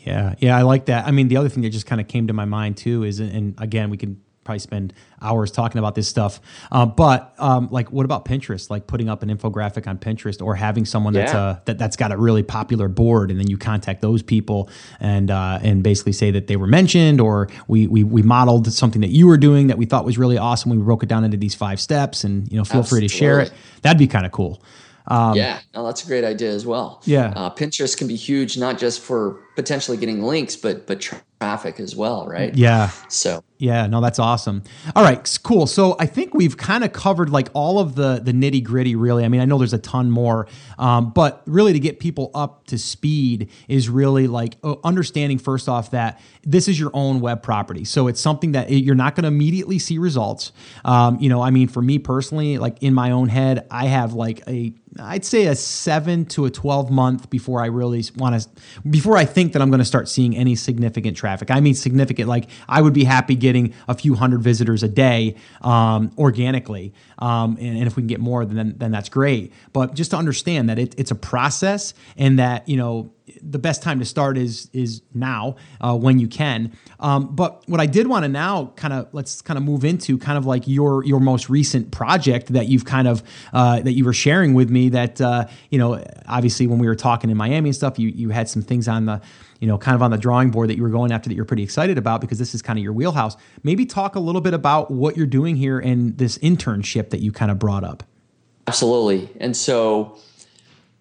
Yeah. Yeah i like that. I mean the other thing that just kind of came to my mind too is and again we can probably spend hours talking about this stuff. Uh, but um, like, what about Pinterest? Like putting up an infographic on Pinterest, or having someone that's yeah. uh, that that's got a really popular board, and then you contact those people and uh, and basically say that they were mentioned, or we, we we modeled something that you were doing that we thought was really awesome. We broke it down into these five steps, and you know, feel Absolutely. free to share it. That'd be kind of cool. Um, yeah, no, that's a great idea as well. Yeah, uh, Pinterest can be huge, not just for potentially getting links, but but traffic as well, right? Yeah. So yeah, no, that's awesome. All right, cool. So I think we've kind of covered like all of the the nitty gritty. Really, I mean, I know there's a ton more, um, but really to get people up to speed is really like understanding first off that this is your own web property. So it's something that you're not going to immediately see results. Um, you know, I mean, for me personally, like in my own head, I have like a I'd say a seven to a 12 month before I really want to, before I think that I'm going to start seeing any significant traffic. I mean, significant, like I would be happy getting a few hundred visitors a day um, organically. Um, and, and, if we can get more, then then that's great. But just to understand that it, it's a process, and that you know the best time to start is is now uh, when you can. Um, but what I did want to now kind of let's kind of move into kind of like your your most recent project that you've kind of uh, that you were sharing with me. That uh, you know, obviously when we were talking in Miami and stuff, you you had some things on the you know, kind of on the drawing board that you were going after that you're pretty excited about because this is kind of your wheelhouse. Maybe talk a little bit about what you're doing here and this internship that you kind of brought up. Absolutely. And so,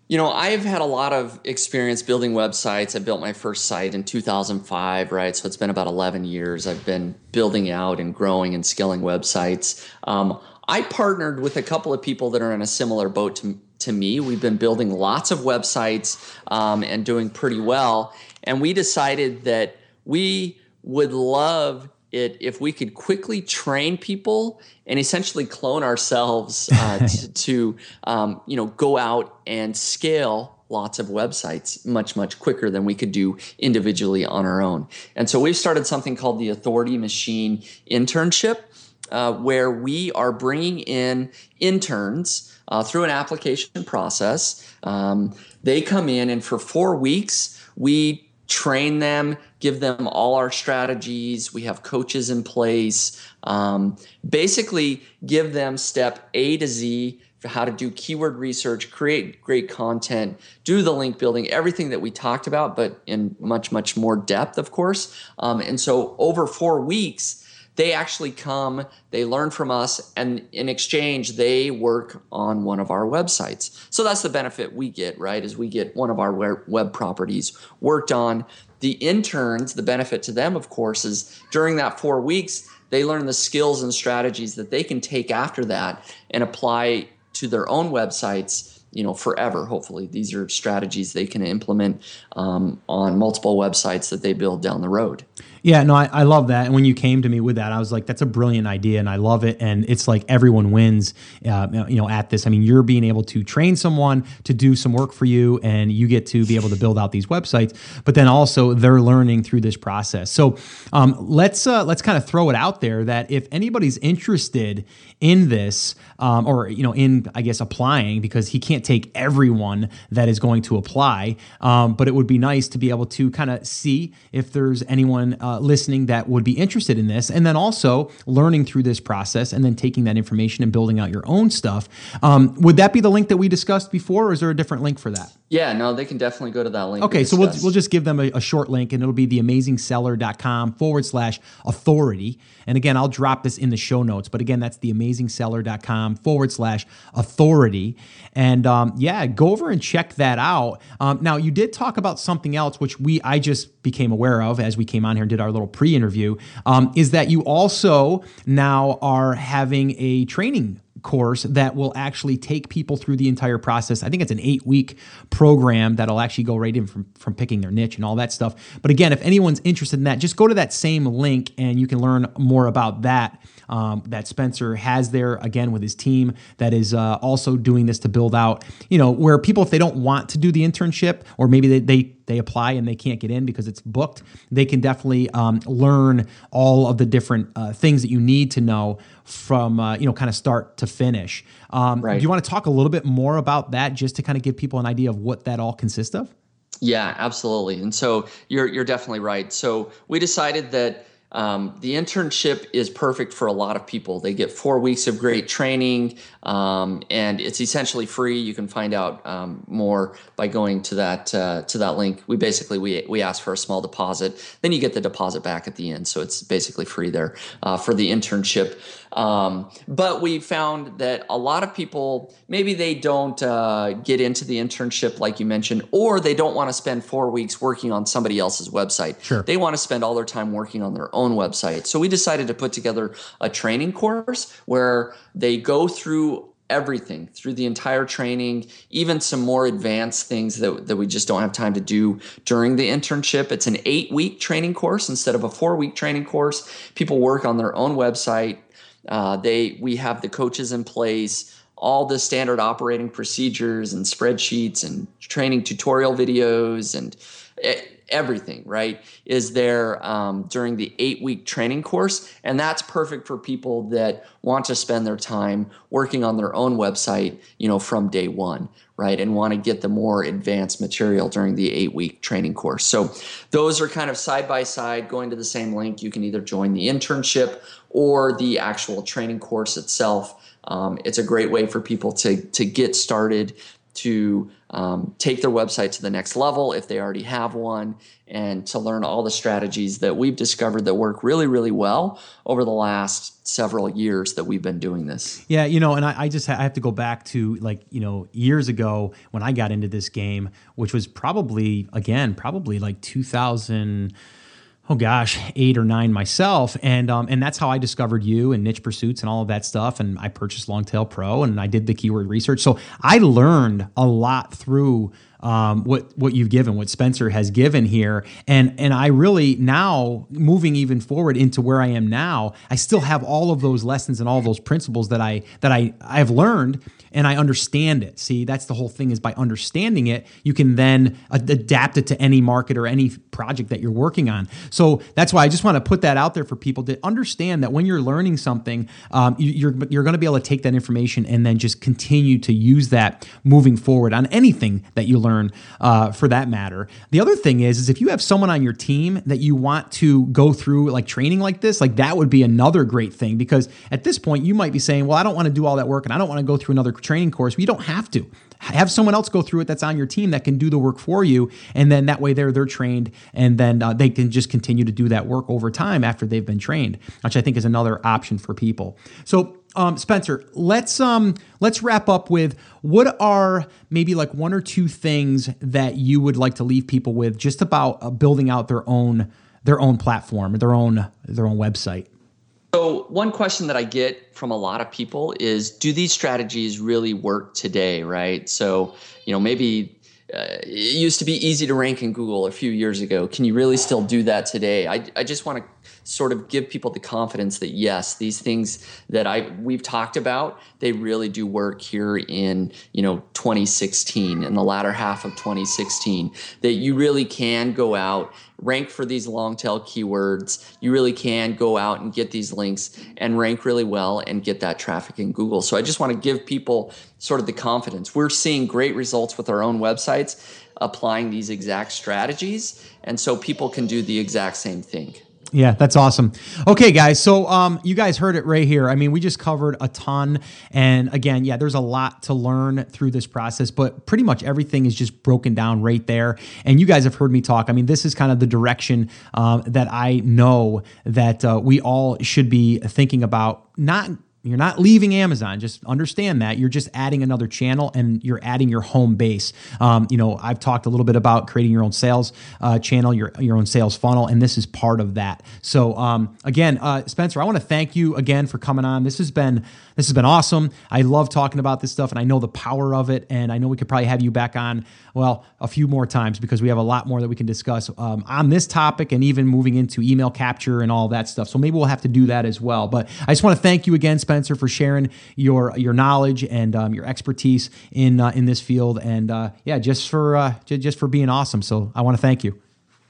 you know, I've had a lot of experience building websites. I built my first site in 2005, right? So it's been about 11 years. I've been building out and growing and scaling websites. Um, I partnered with a couple of people that are in a similar boat to, to me. We've been building lots of websites um, and doing pretty well. And we decided that we would love it if we could quickly train people and essentially clone ourselves uh, [LAUGHS] to, to um, you know go out and scale lots of websites much much quicker than we could do individually on our own and so we've started something called the authority machine internship uh, where we are bringing in interns uh, through an application process um, they come in and for four weeks we train them, give them all our strategies. We have coaches in place. Um, basically, give them step A to Z for how to do keyword research, create great content, do the link building, everything that we talked about, but in much, much more depth, of course. Um, and so, over four weeks, they actually come, they learn from us, and in exchange, they work on one of our websites. So that's the benefit we get, right? Is we get one of our web properties worked on. The interns, the benefit to them, of course, is during that four weeks, they learn the skills and strategies that they can take after that and apply to their own websites you know forever hopefully these are strategies they can implement um, on multiple websites that they build down the road yeah, no, I, I love that. And when you came to me with that, I was like, that's a brilliant idea, and I love it. And it's like everyone wins, uh, you know, at this. I mean, you're being able to train someone to do some work for you, and you get to be able to build out these websites. But then also they're learning through this process. So um, let's uh, let's kind of throw it out there that if anybody's interested in this, um, or you know, in I guess applying, because he can't take everyone that is going to apply, um, but it would be nice to be able to kind of see if there's anyone. Uh, uh, listening that would be interested in this, and then also learning through this process, and then taking that information and building out your own stuff. Um, would that be the link that we discussed before, or is there a different link for that? Yeah, no, they can definitely go to that link. Okay, so we'll, we'll just give them a, a short link, and it'll be theamazingseller.com forward slash authority. And again, I'll drop this in the show notes, but again, that's theamazingseller.com forward slash authority. And um, yeah, go over and check that out. Um, now, you did talk about something else, which we I just became aware of as we came on here and did our little pre interview, um, is that you also now are having a training course that will actually take people through the entire process. I think it's an eight week program that'll actually go right in from, from picking their niche and all that stuff. But again, if anyone's interested in that, just go to that same link and you can learn more about that. Um, that Spencer has there again with his team that is uh, also doing this to build out, you know, where people, if they don't want to do the internship or maybe they, they they apply and they can't get in because it's booked, they can definitely um, learn all of the different uh, things that you need to know from uh, you know kind of start to finish. Um, right. Do you want to talk a little bit more about that, just to kind of give people an idea of what that all consists of? Yeah, absolutely. And so you're you're definitely right. So we decided that um, the internship is perfect for a lot of people. They get four weeks of great training, um, and it's essentially free. You can find out um, more by going to that uh, to that link. We basically we we ask for a small deposit, then you get the deposit back at the end. So it's basically free there uh, for the internship. Um, but we found that a lot of people maybe they don't uh, get into the internship like you mentioned, or they don't want to spend four weeks working on somebody else's website. Sure. They want to spend all their time working on their own website. So we decided to put together a training course where they go through everything through the entire training, even some more advanced things that, that we just don't have time to do during the internship. It's an eight week training course instead of a four week training course. People work on their own website. Uh, they we have the coaches in place all the standard operating procedures and spreadsheets and training tutorial videos and everything, right, is there um, during the eight week training course. And that's perfect for people that want to spend their time working on their own website, you know, from day one, right, and want to get the more advanced material during the eight week training course. So those are kind of side by side going to the same link. You can either join the internship or the actual training course itself. Um, it's a great way for people to to get started to um, take their website to the next level if they already have one, and to learn all the strategies that we've discovered that work really, really well over the last several years that we've been doing this. Yeah, you know, and I, I just ha- I have to go back to like you know years ago when I got into this game, which was probably again probably like 2000- oh gosh, eight or nine myself, and um, and that's how I discovered you and niche pursuits and all of that stuff. And I purchased Longtail Pro and I did the keyword research. So I learned a lot through um, what what you've given, what Spencer has given here, and and I really now moving even forward into where I am now, I still have all of those lessons and all those principles that I that I I have learned and I understand it. See, that's the whole thing is by understanding it, you can then adapt it to any market or any project that you're working on. So that's why I just want to put that out there for people to understand that when you're learning something, um, you, are you're going to be able to take that information and then just continue to use that moving forward on anything that you learn learn uh, for that matter. The other thing is, is if you have someone on your team that you want to go through like training like this, like that would be another great thing because at this point you might be saying, well, I don't want to do all that work and I don't want to go through another training course. You don't have to have someone else go through it that's on your team that can do the work for you and then that way they're they're trained and then uh, they can just continue to do that work over time after they've been trained which i think is another option for people so um, Spencer, let's um, let's wrap up with what are maybe like one or two things that you would like to leave people with just about uh, building out their own their own platform, their own their own website. So one question that I get from a lot of people is, do these strategies really work today? Right. So you know maybe uh, it used to be easy to rank in Google a few years ago. Can you really still do that today? I, I just want to sort of give people the confidence that yes, these things that I we've talked about, they really do work here in, you know, 2016 in the latter half of 2016 that you really can go out rank for these long tail keywords. You really can go out and get these links and rank really well and get that traffic in Google. So I just want to give people sort of the confidence. We're seeing great results with our own websites applying these exact strategies. And so people can do the exact same thing. Yeah, that's awesome. Okay, guys. So, um, you guys heard it right here. I mean, we just covered a ton. And again, yeah, there's a lot to learn through this process, but pretty much everything is just broken down right there. And you guys have heard me talk. I mean, this is kind of the direction um, that I know that uh, we all should be thinking about, not you're not leaving Amazon. Just understand that you're just adding another channel and you're adding your home base. Um, you know, I've talked a little bit about creating your own sales uh, channel, your your own sales funnel, and this is part of that. So um, again, uh, Spencer, I want to thank you again for coming on. This has been This has been awesome. I love talking about this stuff and I know the power of it. And I know we could probably have you back on, well, a few more times because we have a lot more that we can discuss um, on this topic and even moving into email capture and all that stuff. So maybe we'll have to do that as well. But I just want to thank you again, Spencer, for sharing your your knowledge and um, your expertise in uh, in this field. And uh, yeah, just for uh, just for being awesome. So I want to thank you.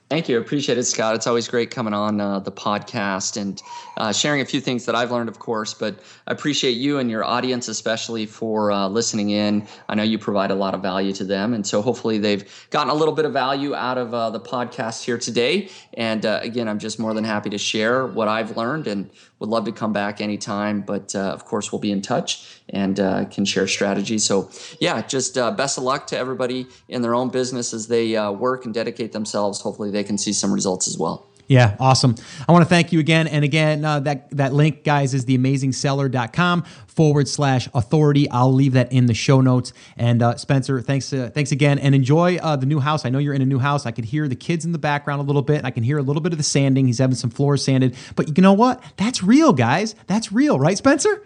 Thank you. Appreciate it, Scott. It's always great coming on uh, the podcast and uh, sharing a few things that I've learned, of course. But I appreciate you and your audience, especially for uh, listening in. I know you provide a lot of value to them. And so hopefully they've gotten a little bit of value out of uh, the podcast here today. And uh, again, I'm just more than happy to share what I've learned and would love to come back anytime. But uh, of course, we'll be in touch and can share strategies. So, yeah, just best of luck to everybody in their own business as they work and dedicate themselves. Hopefully, they can see some results as well. Yeah, awesome. I want to thank you again. And again, uh, that, that link, guys, is theamazingseller.com forward slash authority. I'll leave that in the show notes. And uh, Spencer, thanks uh, thanks again. And enjoy uh, the new house. I know you're in a new house. I could hear the kids in the background a little bit. I can hear a little bit of the sanding. He's having some floors sanded. But you know what? That's real, guys. That's real, right, Spencer?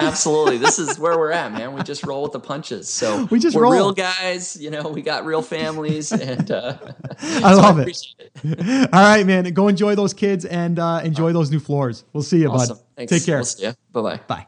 Absolutely. This is where we're at, man. We just roll with the punches. So [LAUGHS] we just we're roll. real guys. You know, we got real families, and uh, I love it. it. [LAUGHS] All right, man. Go enjoy those kids and uh, enjoy those new floors. We'll see you, awesome. bud. Thanks. Take care. We'll Bye-bye. Bye.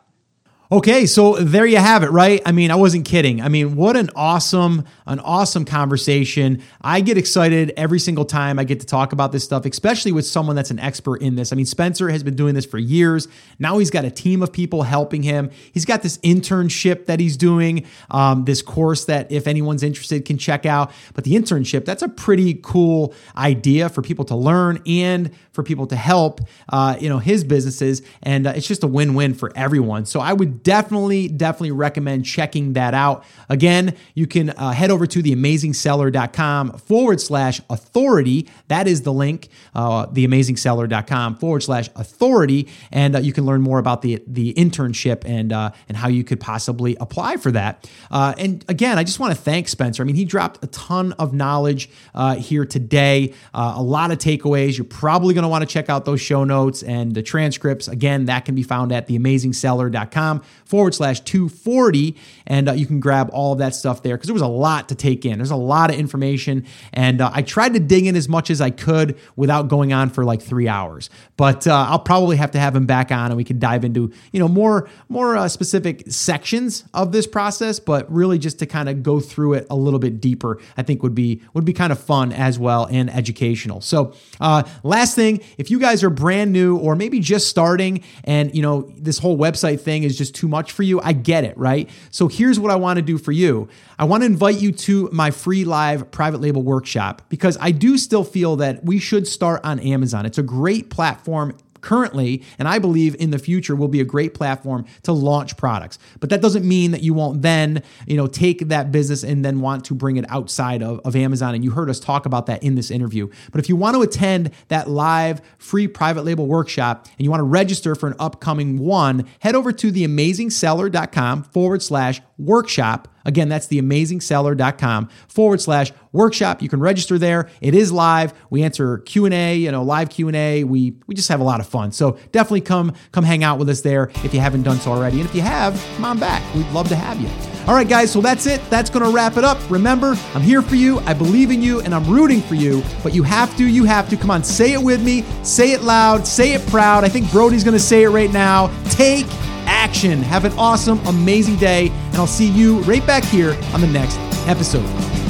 Okay, so there you have it, right? I mean, I wasn't kidding. I mean, what an awesome, an awesome conversation. I get excited every single time I get to talk about this stuff, especially with someone that's an expert in this. I mean, Spencer has been doing this for years. Now he's got a team of people helping him. He's got this internship that he's doing, um, this course that if anyone's interested can check out. But the internship, that's a pretty cool idea for people to learn and for people to help, uh, you know, his businesses. And uh, it's just a win-win for everyone. So I would definitely, definitely recommend checking that out. Again, you can uh, head over to theamazingseller.com forward slash authority. That is the link, uh, theamazingseller.com forward slash authority. And uh, you can learn more about the, the internship and, uh, and how you could possibly apply for that. Uh, and again, I just want to thank Spencer. I mean, he dropped a ton of knowledge uh, here today, a lot of takeaways. You're probably going to want to check out those show notes and the transcripts. Again, that can be found at theamazingseller.com forward slash 240. And uh, you can grab all of that stuff there because there was a lot to take in. There's a lot of information. And uh, I tried to dig in as much as I could without going on for like three hours. But uh, I'll probably have to have him back on and we can dive into, you know, more, more uh, specific sections of this process, but really just to kind of go through it a little bit deeper, I think would be, would be kind of fun as well and educational. So uh, last thing, if you guys are brand new or maybe just starting and, you know, this whole website thing is just too much for you, I get it, right? So here's what I want to do for you. I want to invite you to my free live private label workshop because I do still feel that we should start on Amazon. It's a great platform currently, and I believe in the future will be a great platform to launch products. But that doesn't mean that you won't then, you know, take that business and then want to bring it outside of, of Amazon. And you heard us talk about that in this interview. But if you want to attend that live free private label workshop and you want to register for an upcoming one, head over to theamazingseller.com forward slash workshop Again, that's theamazingseller.com forward slash workshop. You can register there. It is live. We answer Q&A, you know, live Q&A. We, we just have a lot of fun. So definitely come, come hang out with us there if you haven't done so already. And if you have, come on back. We'd love to have you. All right, guys, so that's it. That's going to wrap it up. Remember, I'm here for you. I believe in you and I'm rooting for you, but you have to, you have to. Come on, say it with me. Say it loud. Say it proud. I think Brody's going to say it right now. Take action. Have an awesome, amazing day, and I'll see you right back here on the next episode.